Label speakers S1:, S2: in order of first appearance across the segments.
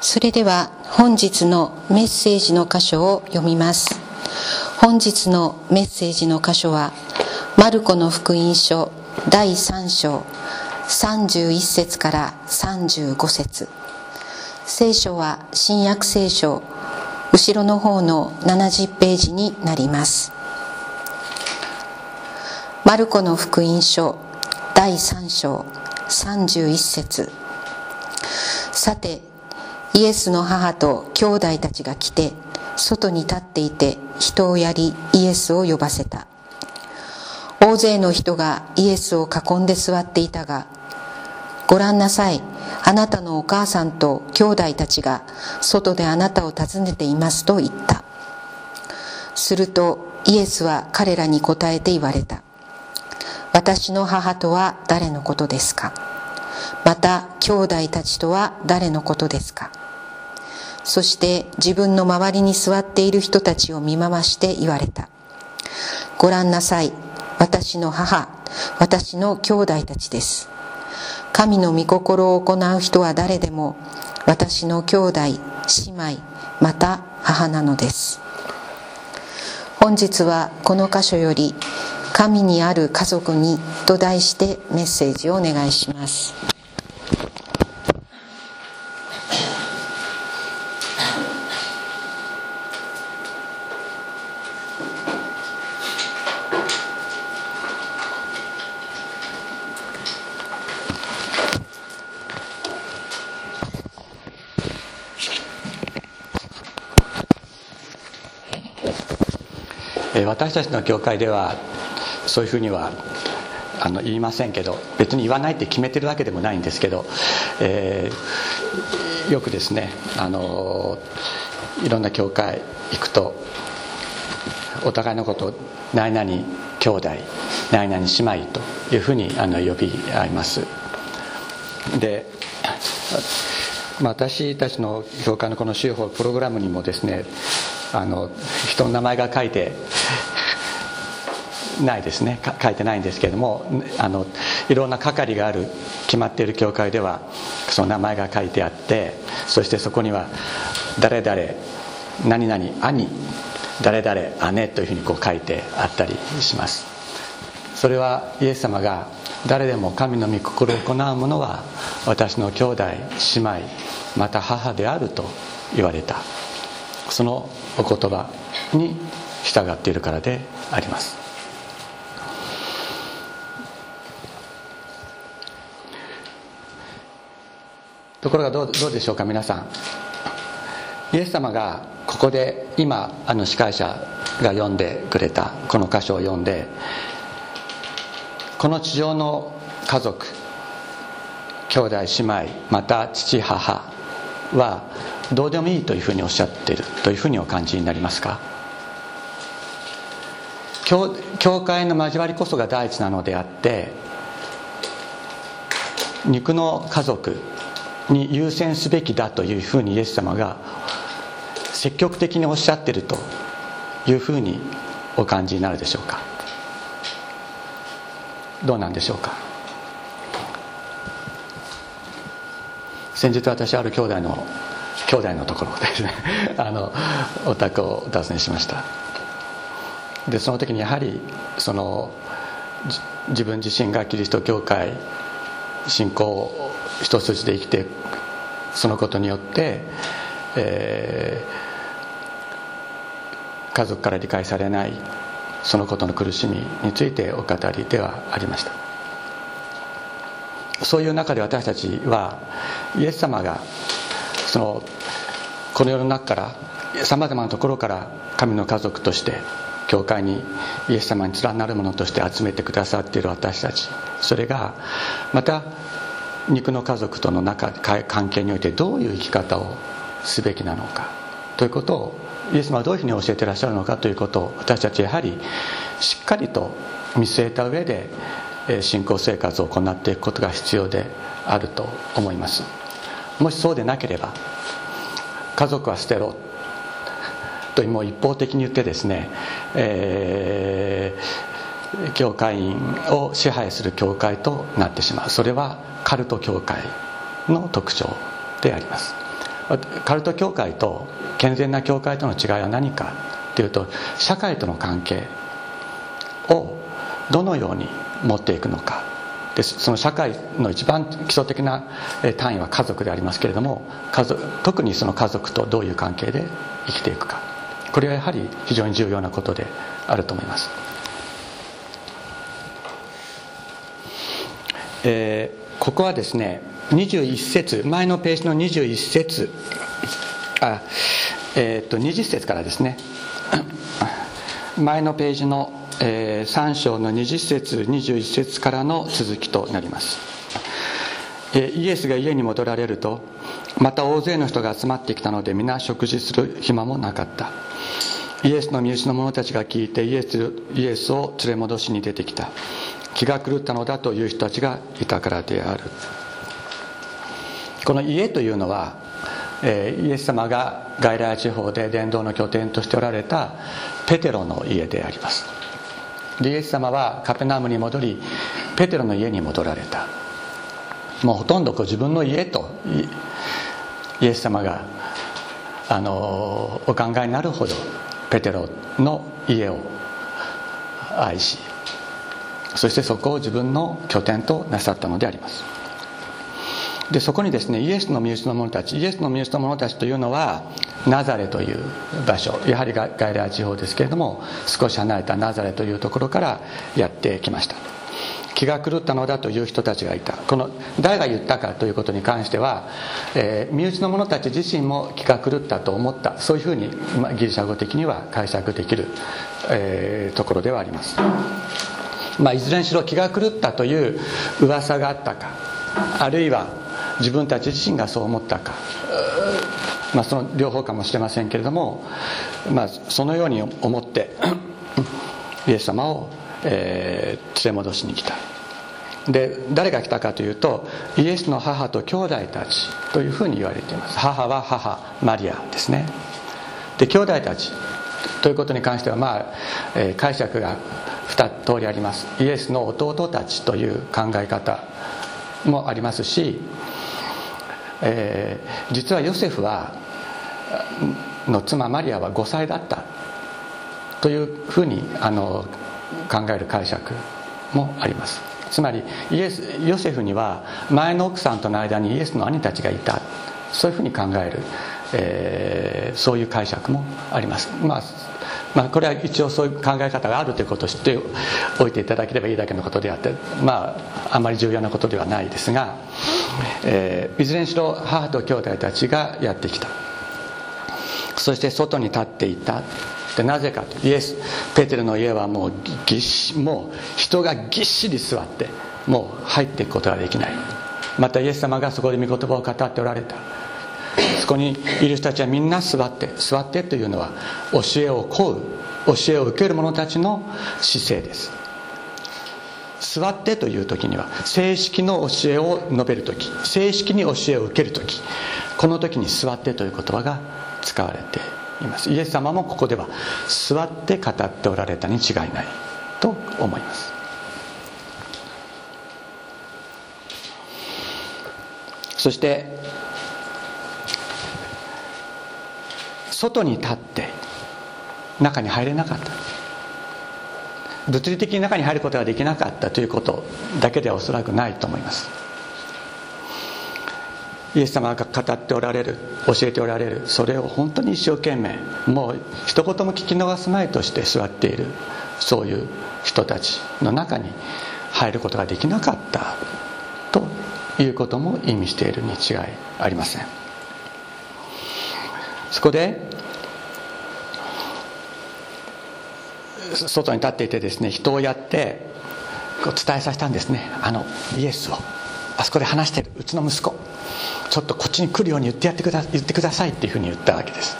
S1: それでは本日のメッセージの箇所を読みます。本日のメッセージの箇所はマルコの福音書第3章31節から35節。聖書は新約聖書後ろの方の70ページになります。マルコの福音書第3章31節。さてイエスの母と兄弟たちが来て外に立っていて人をやりイエスを呼ばせた。大勢の人がイエスを囲んで座っていたがご覧なさいあなたのお母さんと兄弟たちが外であなたを訪ねていますと言った。するとイエスは彼らに答えて言われた。私の母とは誰のことですか？また兄弟たちとは誰のことですか？そして自分の周りに座っている人たちを見回して言われた。ご覧なさい。私の母私の兄弟たちです。神の御心を行う人は誰でも私の兄弟姉妹また母なのです。本日はこの箇所より「神にある家族に」と題してメッセージをお願いします。
S2: 私たちの教会ではそういうふうにはあの言いませんけど別に言わないって決めてるわけでもないんですけど、えー、よくですねあのいろんな教会行くとお互いのことを「何々兄弟」「何々姉妹」というふうにあの呼び合います。でまあ私たちの教会のこの修法プログラムにもですねあの人の名前が書いてないですね。書いてないんですけれどもあのいろんな係がある決まっている教会ではその名前が書いてあってそしてそこには誰々何々兄誰々姉というふうにこう書いてあったりします。それはイエス様が誰でも神の御心を行う者は私の兄弟姉妹また母であると言われた。そのお言葉に従っているからであります。ところがどうどうでしょうか皆さん。イエス様がここで今あの司会者が読んでくれたこの箇所を読んでこの地上の家族兄弟姉妹また父母はどうでもいいというふうにおっしゃっているというふうにお感じになりますか？教教会の交わりこそが第一なのであって肉の家族に優先すべきだというふうにイエス様が積極的におっしゃってるというふうにお感じになるでしょうか。どうなんでしょうか。先日私ある兄弟の兄弟のところですね あのお宅をお尋ねしました。でその時にやはりその自分自身がキリスト教会信仰一筋で生きてそのことによって、えー、家族から理解されないそのことの苦しみについてお語りではありました。そういう中で私たちはイエス様がそのこの世の中からさまざまなところから神の家族として教会にイエス様に連なるものとして集めてくださっている私たち。それがまた肉の家族との中関係においてどういう生き方をすべきなのかということをイエス様はどういうふうに教えていらっしゃるのかということを私たちやはりしっかりと見据えた上で信仰生活を行っていくことが必要であると思います。もしそうでなければ家族は捨てろともう一方的に言ってですね、えー、教会員を支配する教会となってしまう。それはカルト教会の特徴であります。カルト教会と健全な教会との違いは何かというと社会との関係をどのように持っていくのかでその社会の一番基礎的な単位は家族でありますけれども家族特にその家族とどういう関係で生きていくか。これはやはり非常に重要なことであると思います、えー、ここはですね21節前のページの21節あえー、っと20節からですね。前のページのえー、3章の20節21節からの続きとなります、えー、イエスが家に戻られるとまた大勢の人が集まってきたので皆食事する暇もなかった。イエスの身内の者たちが聞いてイエスイエスを連れ戻しに出てきた。気が狂ったのだという人たちがいたからである。この家というのは、えー、イエス様が外来地方で伝道の拠点としておられたペテロの家であります。イエス様はカペナムに戻りペテロの家に戻られた。もうほとんどこう自分の家とイエス様があのお考えになるほどペテロの家を愛しそしてそこを自分の拠点となさったのであります。でそこにですねイエスの身内の者たちイエスの身内の者たちというのはナザレという場所やはりガイラ地方ですけれども少し離れたナザレというところからやってきました。気が狂ったのだという人たちがいた。この誰が言ったかということに関しては、えー、身内の者たち自身も気が狂ったと思った。そういうふうに、まあ、ギリシャ語的には解釈できる、えー、ところではあります、まあ、いずれにしろ気が狂ったという噂があったか。あるいは自分たち自身がそう思ったか。まあ、その両方かもしれませんけれども、まあ、そのように思って イエス様を、えー、連れ戻しに来た。で誰が来たかというとイエスの母と兄弟たちというふうに言われています。母は母マリアですね。で兄弟たちということに関してはまあ、えー、解釈が2通りあります。イエスの弟たちという考え方もありますしえー、実はヨセフはの妻マリアは5歳だったというふうにあの考える解釈もあります。つまりイエスヨセフには前の奥さんとの間にイエスの兄たちがいた。そういうふうに考える、えー、そういう解釈もあります、まあ、まあこれは一応そういう考え方があるということを知っておいていただければいいだけのことであってまああまり重要なことではないですがえー、いずれにしろ母と兄弟たちがやってきた。そして外に立っていた。でなぜかとイエスペテルの家はもうぎっしもう人がぎっしり座ってもう入っていくことができない。またイエス様がそこで御言葉を語っておられた。そこにいる人たちはみんな座って座ってというのは教えを請う教えを受ける者たちの姿勢です。座ってという時には正式の教えを述べる時正式に教えを受ける時この時に座ってという言葉が使われています。イエス様もここでは座って語っておられたに違いないと思います。そして外に立って中に入れなかった。物理的に中に入ることができなかったということだけではおそらくないと思います。イエス様が語っておられる教えておられるそれを本当に一生懸命もう一言も聞き逃すまいとして座っているそういう人たちの中に入ることができなかったということも意味しているに違いありません。そこで外に立っていてですね人をやってこう伝えさせたんですね。あのイエスを。あそこで話してるうちの息子。ちょっとこっちに来るように言ってやってくだ言ってくださいっていうふうに言ったわけです。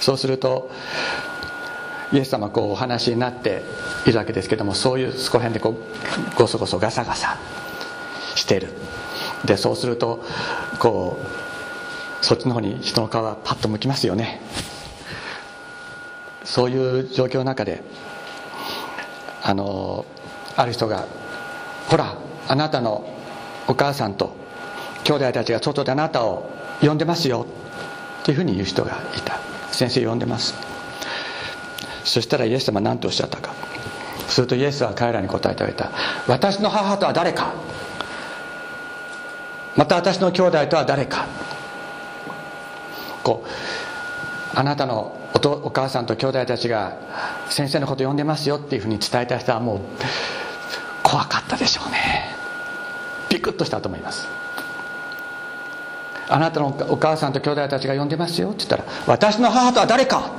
S2: そうするとイエス様こうお話になっているわけですけどもそういうそこら辺でこうゴソゴソガサガサしてる。でそうするとこうそっちの方に人の顔はパッと向きますよね。そういう状況の中であのある人が「ほらあなたのお母さんと兄弟たちが外であなたを呼んでますよっていうふうに言う人がいた。先生呼んでます。そしたらイエス様は何とおっしゃったか。するとイエスは彼らに答えてあげた。私の母とは誰か。また私の兄弟とは誰か。こうあなたのとお母さんと兄弟たちが先生のこと呼んでますよっていうふうに伝えた人はもう怖かったでしょうね。ビクッとしたと思います。あなたのお母さんと兄弟たちが呼んでますよって言ったら私の母とは誰か。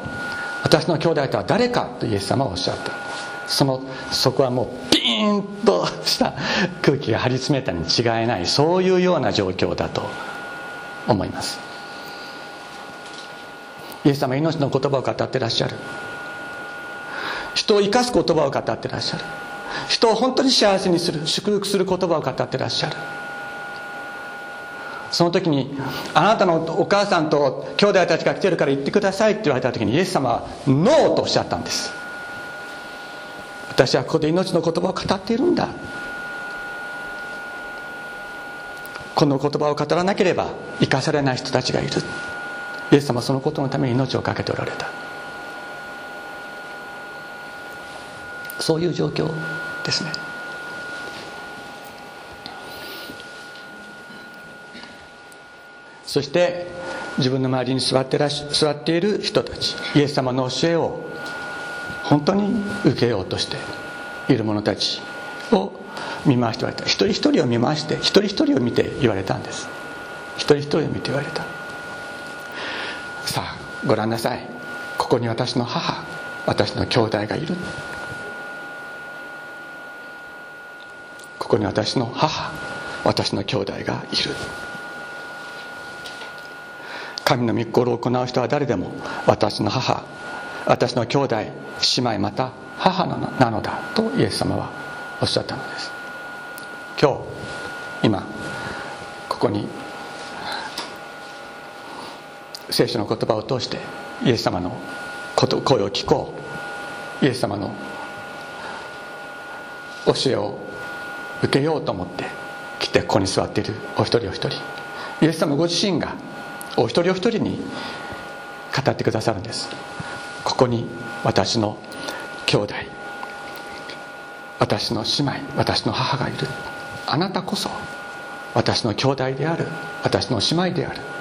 S2: 私の兄弟とは誰かとイエス様はおっしゃった。そのそこはもうピーンとした空気が張り詰めたに違いないそういうような状況だと思います。イエス様命の言葉を語ってらっしゃる。人を生かす言葉を語ってらっしゃる。人を本当に幸せにする祝福する言葉を語ってらっしゃる。その時にあなたのお母さんと兄弟たちが来てるから言ってくださいって言われた時にイエス様はノーとおっしゃったんです。私はここで命の言葉を語っているんだ。この言葉を語らなければ生かされない人たちがいる。イエス様はそのことのために命を懸けておられた。そういう状況ですね。そして自分の周りに座ってらし座っている人たちイエス様の教えを本当に受けようとしている者たちを見回して言われた。一人一人を見回して一人一人を見て言われたんです。一人一人を見て言われた。ご覧なさい。ここに私の母私の兄弟がいる。ここに私の母私の兄弟がいる。神の御心を行う人は誰でも私の母私の兄弟姉妹また母なのだとイエス様はおっしゃったのです。今日今ここに聖書の言葉を通してイエス様のこと声を聞こう。イエス様の教えを受けようと思って来てここに座っているお一人お一人。イエス様ご自身がお一人お一人に語ってくださるんです。ここに私の兄弟私の姉妹私の母がいる。あなたこそ私の兄弟である私の姉妹である。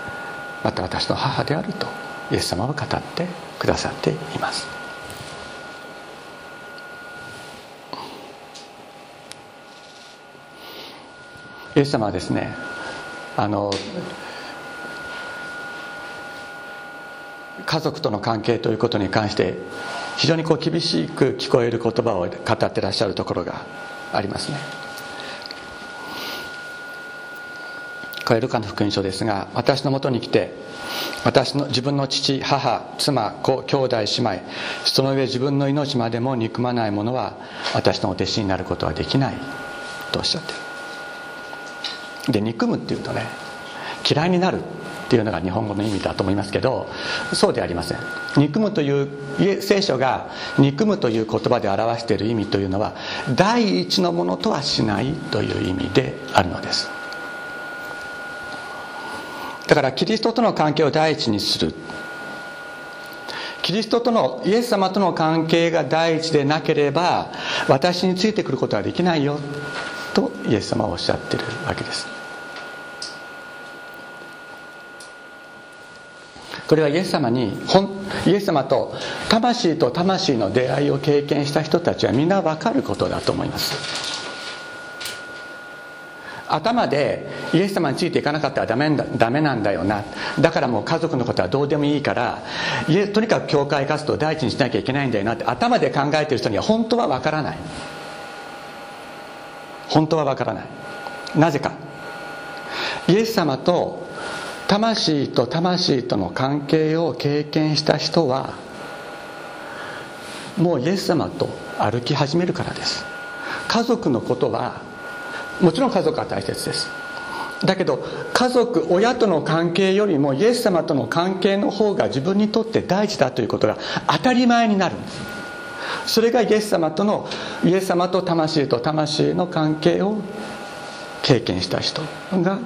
S2: また私の母であるとイエス様は語ってくださっています。イエス様はですねあの家族との関係ということに関して非常にこう厳しく聞こえる言葉を語ってらっしゃるところがありますね。これルカの福音書ですが私のもとに来て私の自分の父母妻子兄弟姉妹その上自分の命までも憎まない者は私のお弟子になることはできないとおっしゃってる。で憎むっていうとね嫌いになるっていうのが日本語の意味だと思いますけどそうではありません。憎むという聖書が憎むという言葉で表している意味というのは第一のものとはしないという意味であるのです。だからキリストとの関係を第一にする。キリストとのイエス様との関係が第一でなければ私についてくることはできないよとイエス様はおっしゃってるわけです。これはイエス様にイエス様と魂と魂の出会いを経験した人たちはみんな分かることだと思います。頭でイエス様についていかなかったらダメだダメなんだよな。だからもう家族のことはどうでもいいからとにかく教会活動を第一にしなきゃいけないんだよなって頭で考えてる人には本当は分からない。本当は分からない。なぜか。イエス様と魂と魂との関係を経験した人はもうイエス様と歩き始めるからです。家族のことはもちろん家族は大切です。だけど家族親との関係よりもイエス様との関係の方が自分にとって大事だということが当たり前になるんです。それがイエス様とのイエス様と魂と魂の関係を経験した人が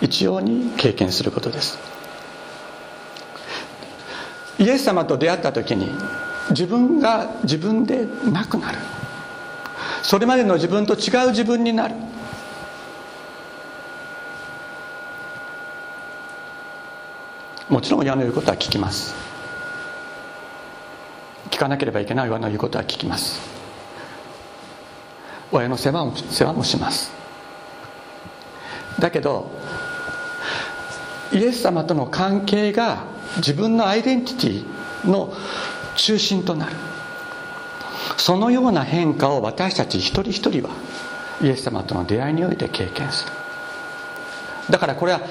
S2: 一様に経験することです。イエス様と出会った時に自分が自分でなくなる。それまでの自分と違う自分になる。もちろん親の言うことは聞きます。聞かなければいけない親の言うことは聞きます。親の世話も世話もします。だけどイエス様との関係が自分のアイデンティティの中心となる。そのような変化を私たち一人一人はイエス様との出会いにおいて経験する。だからこれは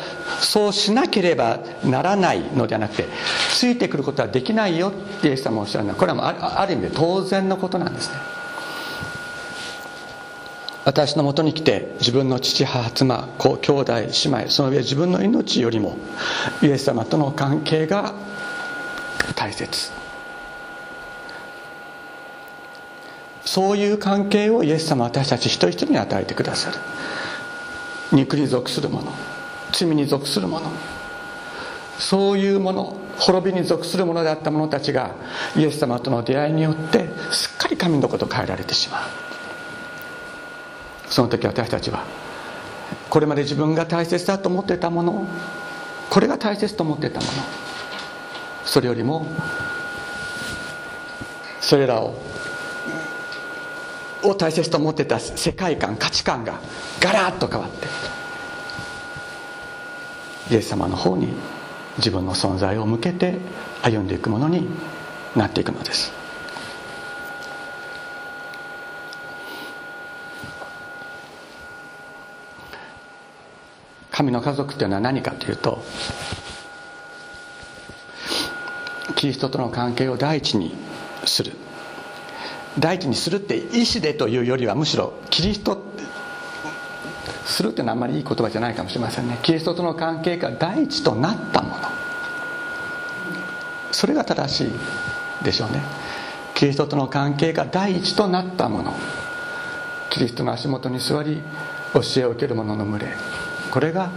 S2: そうしなければならないのではなくてついてくることはできないよってイエス様おっしゃるのはこれはある意味で当然のことなんですね。私のもとに来て自分の父母妻子兄弟姉妹その上自分の命よりもイエス様との関係が大切。そういう関係をイエス様私たち一人一人に与えてくださる。肉に属するもの罪に属するものそういうもの滅びに属するものであった者たちがイエス様との出会いによってすっかり神のこと変えられてしまう。その時私たちはこれまで自分が大切だと思ってたものこれが大切と思ってたものそれよりもそれらをを大切と思ってた世界観価値観がガラッと変わってイエス様の方に自分の存在を向けて歩んでいくものになっていくのです。神の家族というのは何かというとキリストとの関係を第一にする。第一にするって意思でというよりはむしろキリストするっていうのはあんまりいい言葉じゃないかもしれませんね。キリストとの関係が第一となったもの。それが正しいでしょうね。キリストとの関係が第一となったもの。キリストの足元に座り教えを受ける者の群れ。これが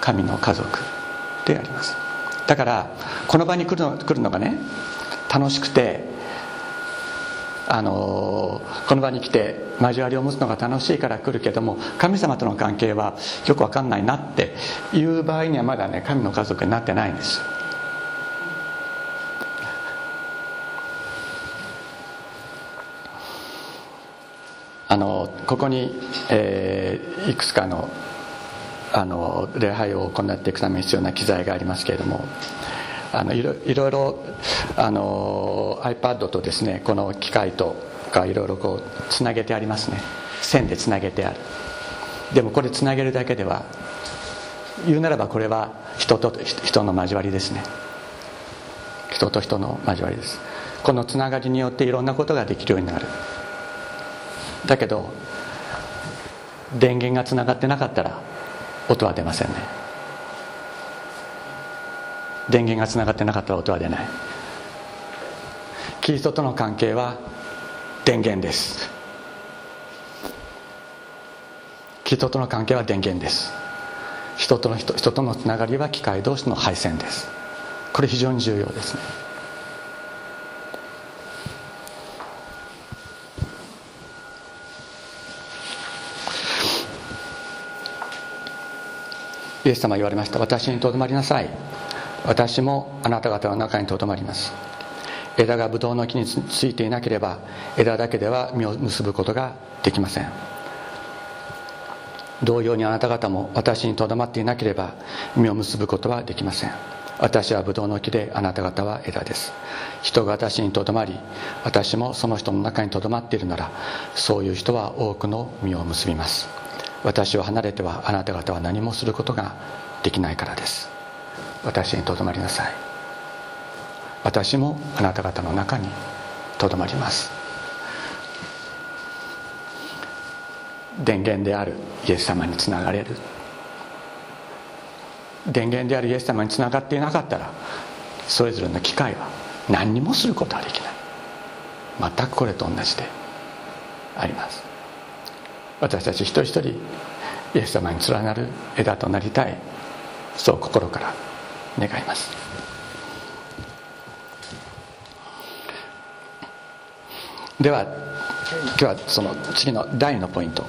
S2: 神の家族であります。だからこの場に来るの来るのがね楽しくてあのこの場に来て交わりを持つのが楽しいから来るけども神様との関係はよく分かんないなっていう場合にはまだね神の家族になってないんです。あのここに、えー、いくつかのあの礼拝を行っていくために必要な機材がありますけれどもあのいろいろあの iPad とですねこの機械とかいろいろこうつなげてありますね。線でつなげてある。でもこれつなげるだけでは言うならばこれは人と人の交わりですね。人と人の交わりです。このつながりによっていろんなことができるようになる。だけど電源がつながってなかったら音は出ませんね。電源がつながってなかったら音は出ない。キリストとの関係は電源です。キリストとの関係は電源です。人との人人とのつながりは機械同士の配線です。これ非常に重要ですね。イエス様言われました。私にとどまりなさい。私もあなた方の中にとどまります。枝がブドウの木についていなければ枝だけでは実を結ぶことができません。同様にあなた方も私にとどまっていなければ実を結ぶことはできません。私はブドウの木であなた方は枝です。人が私にとどまり私もその人の中にとどまっているならそういう人は多くの実を結びます。私を離れてはあなた方は何もすることができないからです。私にとどまりなさい。私もあなた方の中にとどまります。電源であるイエス様につながれる。電源であるイエス様につながっていなかったらそれぞれの機械は何にもすることはできない。全くこれと同じであります。私たち一人一人イエス様に連なる枝となりたいそう心から願います。では今日はその次の第2のポイント。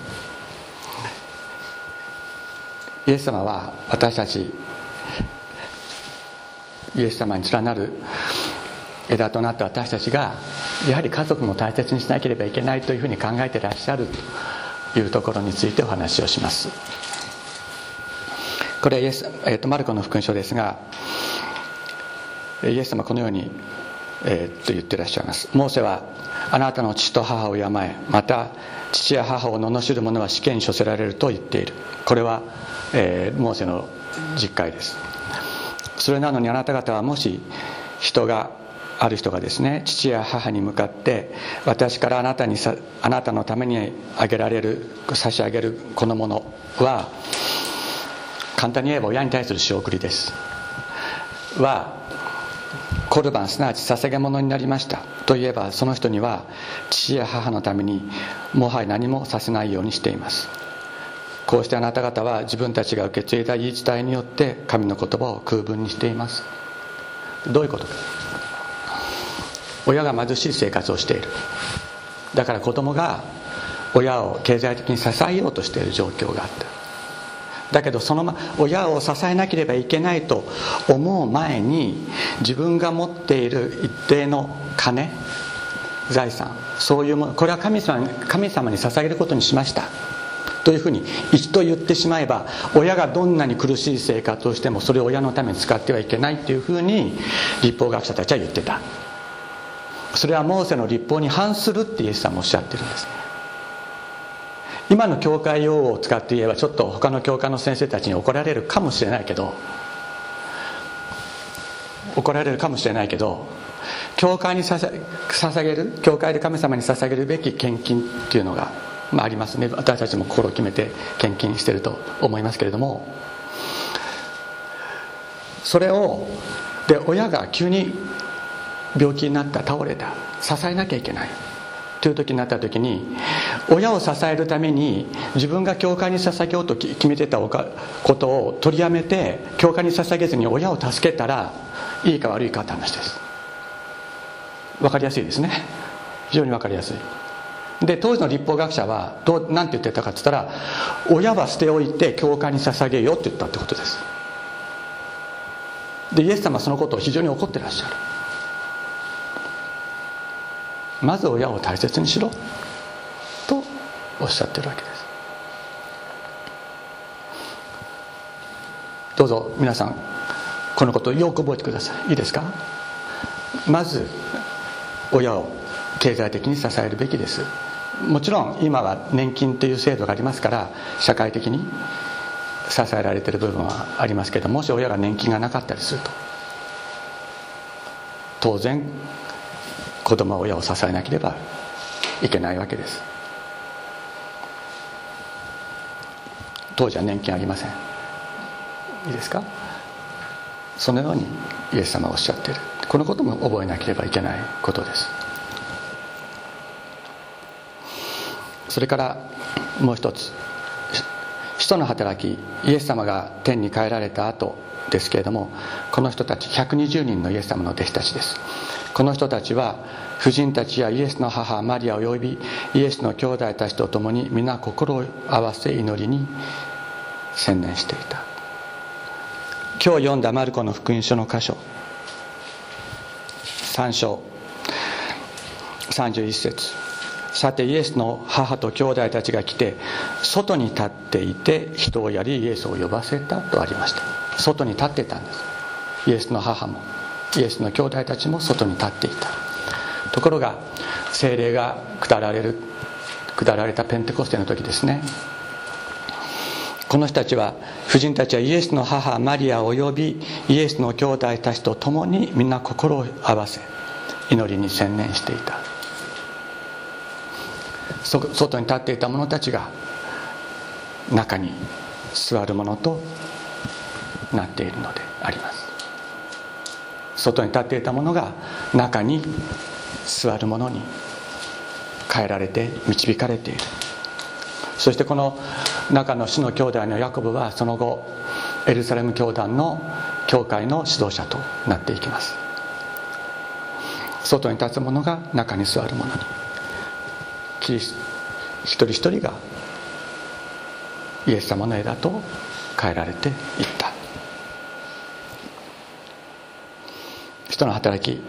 S2: イエス様は私たちイエス様に連なる枝となった私たちがやはり家族も大切にしなければいけないというふうに考えていらっしゃるというところについてお話をします。これはイエス、えー、とマルコの福音書ですがイエス様このように、えー、と言ってらっしゃいます。モーセはあなたの父と母を敬えまた父や母を罵る者は死刑に処せられると言っている。これは、えー、モーセの実会です。それなのにあなた方はもし人がある人がですね父や母に向かって私からあなたにさあなたのためにあげられる差し上げるこのものは簡単に言えば親に対する仕送りです。はコルバンすなわち捧げ物になりました。といえばその人には父や母のためにもはや何もさせないようにしています。こうしてあなた方は自分たちが受け継いだ言い伝えによって神の言葉を空文にしています。どういうことか。親が貧しい生活をしている。だから子供が親を経済的に支えようとしている状況があった。だけどその、ま、親を支えなければいけないと思う前に自分が持っている一定の金財産そういうものこれは神様神様に捧げることにしました。というふうに一度言ってしまえば親がどんなに苦しい生活をしてもそれを親のために使ってはいけないというふうに立法学者たちは言ってた。それはモーセの立法に反するってイエス様もおっしゃってるんです。今の教会用語を使って言えばちょっと他の教会の先生たちに怒られるかもしれないけど怒られるかもしれないけど教会に捧げる教会で神様に捧げるべき献金っていうのが、まあ、ありますね。私たちも心を決めて献金してると思いますけれどもそれをで親が急に病気になった倒れた支えなきゃいけない。という時になった時に親を支えるために自分が教会に捧げようと決めてたことを取りやめて教会に捧げずに親を助けたらいいか悪いかって話です。分かりやすいですね。非常に分かりやすい。で当時の立法学者はどう何て言ってたかって言ったら親は捨ておいて教会に捧げようって言ったってことです。でイエス様はそのことを非常に怒ってらっしゃる。まず親を大切にしろ。とおっしゃってるわけです。どうぞ皆さんこのことをよく覚えてください。いいですか？まず親を経済的に支えるべきです。もちろん今は年金という制度がありますから社会的に支えられている部分はありますけどもし親が年金がなかったりすると当然子供親を支えなければいけないわけです。当時は年金ありません。いいですか？そのようにイエス様はおっしゃっている。このことも覚えなければいけないことです。それからもう一つ。使徒の働きイエス様が天に帰られた後ですけれどもこの人たち120人のイエス様の弟子たちです。この人たちは婦人たちやイエスの母マリア及びイエスの兄弟たちと共に皆心を合わせ祈りに専念していた。今日読んだマルコの福音書の箇所。3章。31節。さてイエスの母と兄弟たちが来て外に立っていて人をやりイエスを呼ばせたとありました。外に立ってたんです。イエスの母も。イエスの兄弟たちも外に立っていた。ところが精霊が下られる下られたペンテコステの時ですね。この人たちは婦人たちはイエスの母マリアを呼びイエスの兄弟たちと共にみんな心を合わせ祈りに専念していた。外に立っていた者たちが中に座るものとなっているのであります。外に立っていたものが中に座るものに変えられて導かれている。そしてこの中の死の兄弟のヤコブはその後エルサレム教団の教会の指導者となっていきます。外に立つ者が中に座る者に。キリス一人一人がイエス様の枝と変えられていった人の働き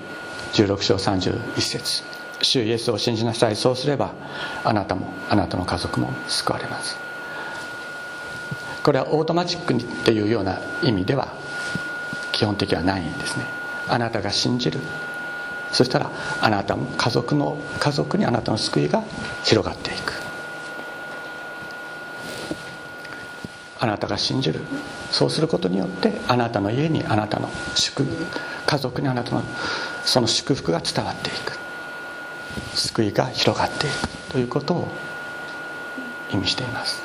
S2: 16章31節。主イエスを信じなさい。そうすればあなたもあなたの家族も救われます。これはオートマチックにっていうような意味では基本的はないんですね。あなたが信じる。そしたらあなたも家族の家族にあなたの救いが広がっていく。あなたが信じる。そうすることによってあなたの家にあなたの祝家族にあなたのその祝福が伝わっていく。救いが広がっていくということを意味しています。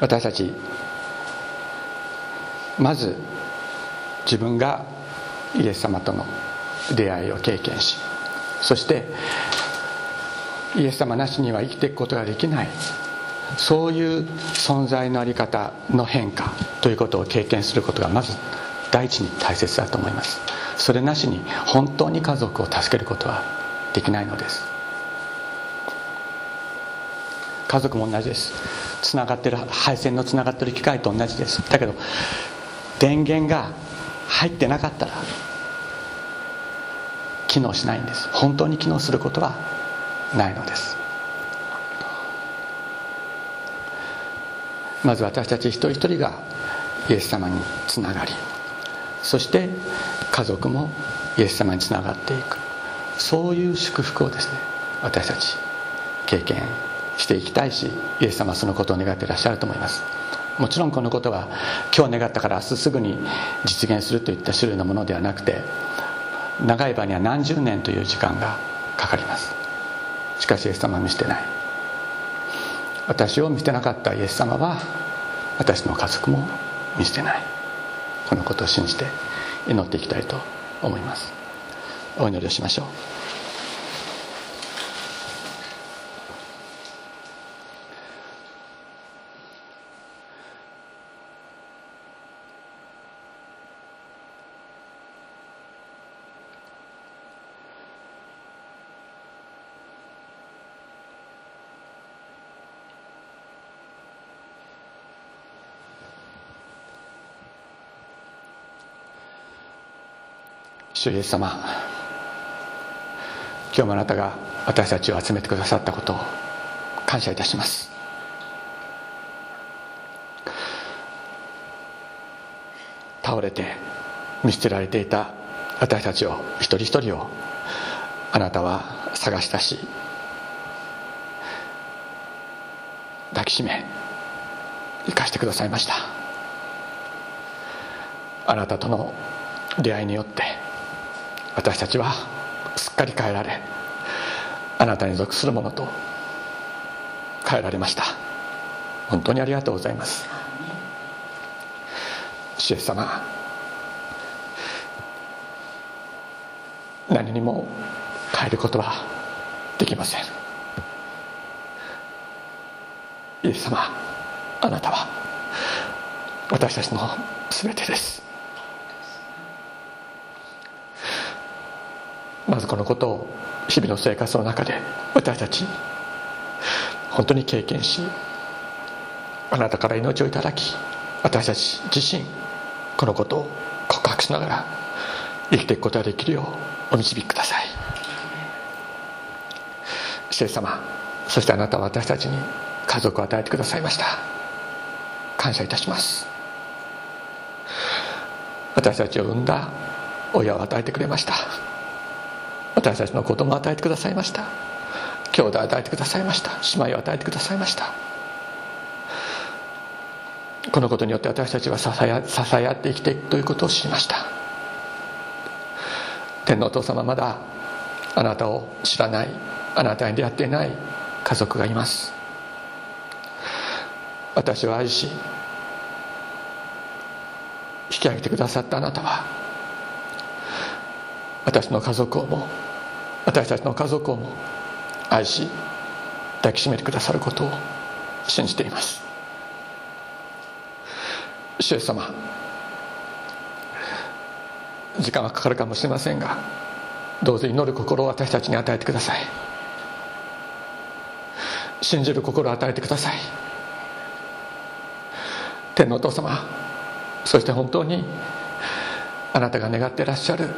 S2: 私たちまず自分がイエス様との出会いを経験しそしてイエス様なしには生きていくことができない。そういう存在の在り方の変化ということを経験することがまず第一に大切だと思います。それなしに本当に家族を助けることはできないのです。家族も同じです。つながってる配線のつながってる機械と同じです。だけど電源が入ってなかったら機能しないんです。本当に機能することはないのです。まず私たち一人一人がイエス様につながりそして家族もイエス様につながっていく。そういう祝福をですね私たち経験していきたいしイエス様はそのことを願っていらっしゃると思います。もちろんこのことは今日願ったから明日すぐに実現するといった種類のものではなくて長い場には何十年という時間がかかります。しかしイエス様は見捨てない。私を見捨てなかったイエス様は私の家族も見捨てない。このことを信じて祈っていきたいと思います。お祈りをしましょう。主イエス様今日もあなたが私たちを集めてくださったことを感謝いたします。倒れて見捨てられていた私たちを一人一人をあなたは探したし抱きしめ生かしてくださいました。あなたとの出会いによって私たちはすっかり変えられあなたに属するものと変えられました。本当にありがとうございます。主イエス様何にも変えることはできません。イエス様あなたは私たちの全てです。まずこのことを日々の生活の中で私たち本当に経験しあなたから命をいただき私たち自身このことを告白しながら生きていくことができるようお導きください。主様そしてあなたは私たちに家族を与えてくださいました。感謝いたします。私たちを産んだ親を与えてくれました。私たちの子供を与えてくださいました。兄弟を与えてくださいました。姉妹を与えてくださいました。このことによって私たちは支え支え合って生きていくということを知りました。天皇お父様まだあなたを知らない。あなたに出会っていない。家族がいます。私を愛し引き上げてくださったあなたは私の家族をも私たちの家族をも愛し抱きしめてくださることを信じています。主イ様時間はかかるかもしれませんがどうぞ祈る心を私たちに与えてください。信じる心を与えてください。天のお父様そして本当にあなたが願っていらっしゃる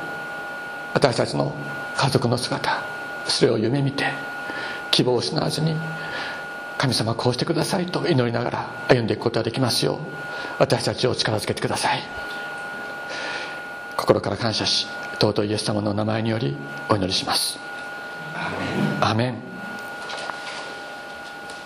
S2: 私たちの家族の姿それを夢見て希望を失わずに神様こうしてくださいと祈りながら歩んでいくことができますよう私たちを力づけてください。心から感謝し尊いイエス様の名前によりお祈りします。アメン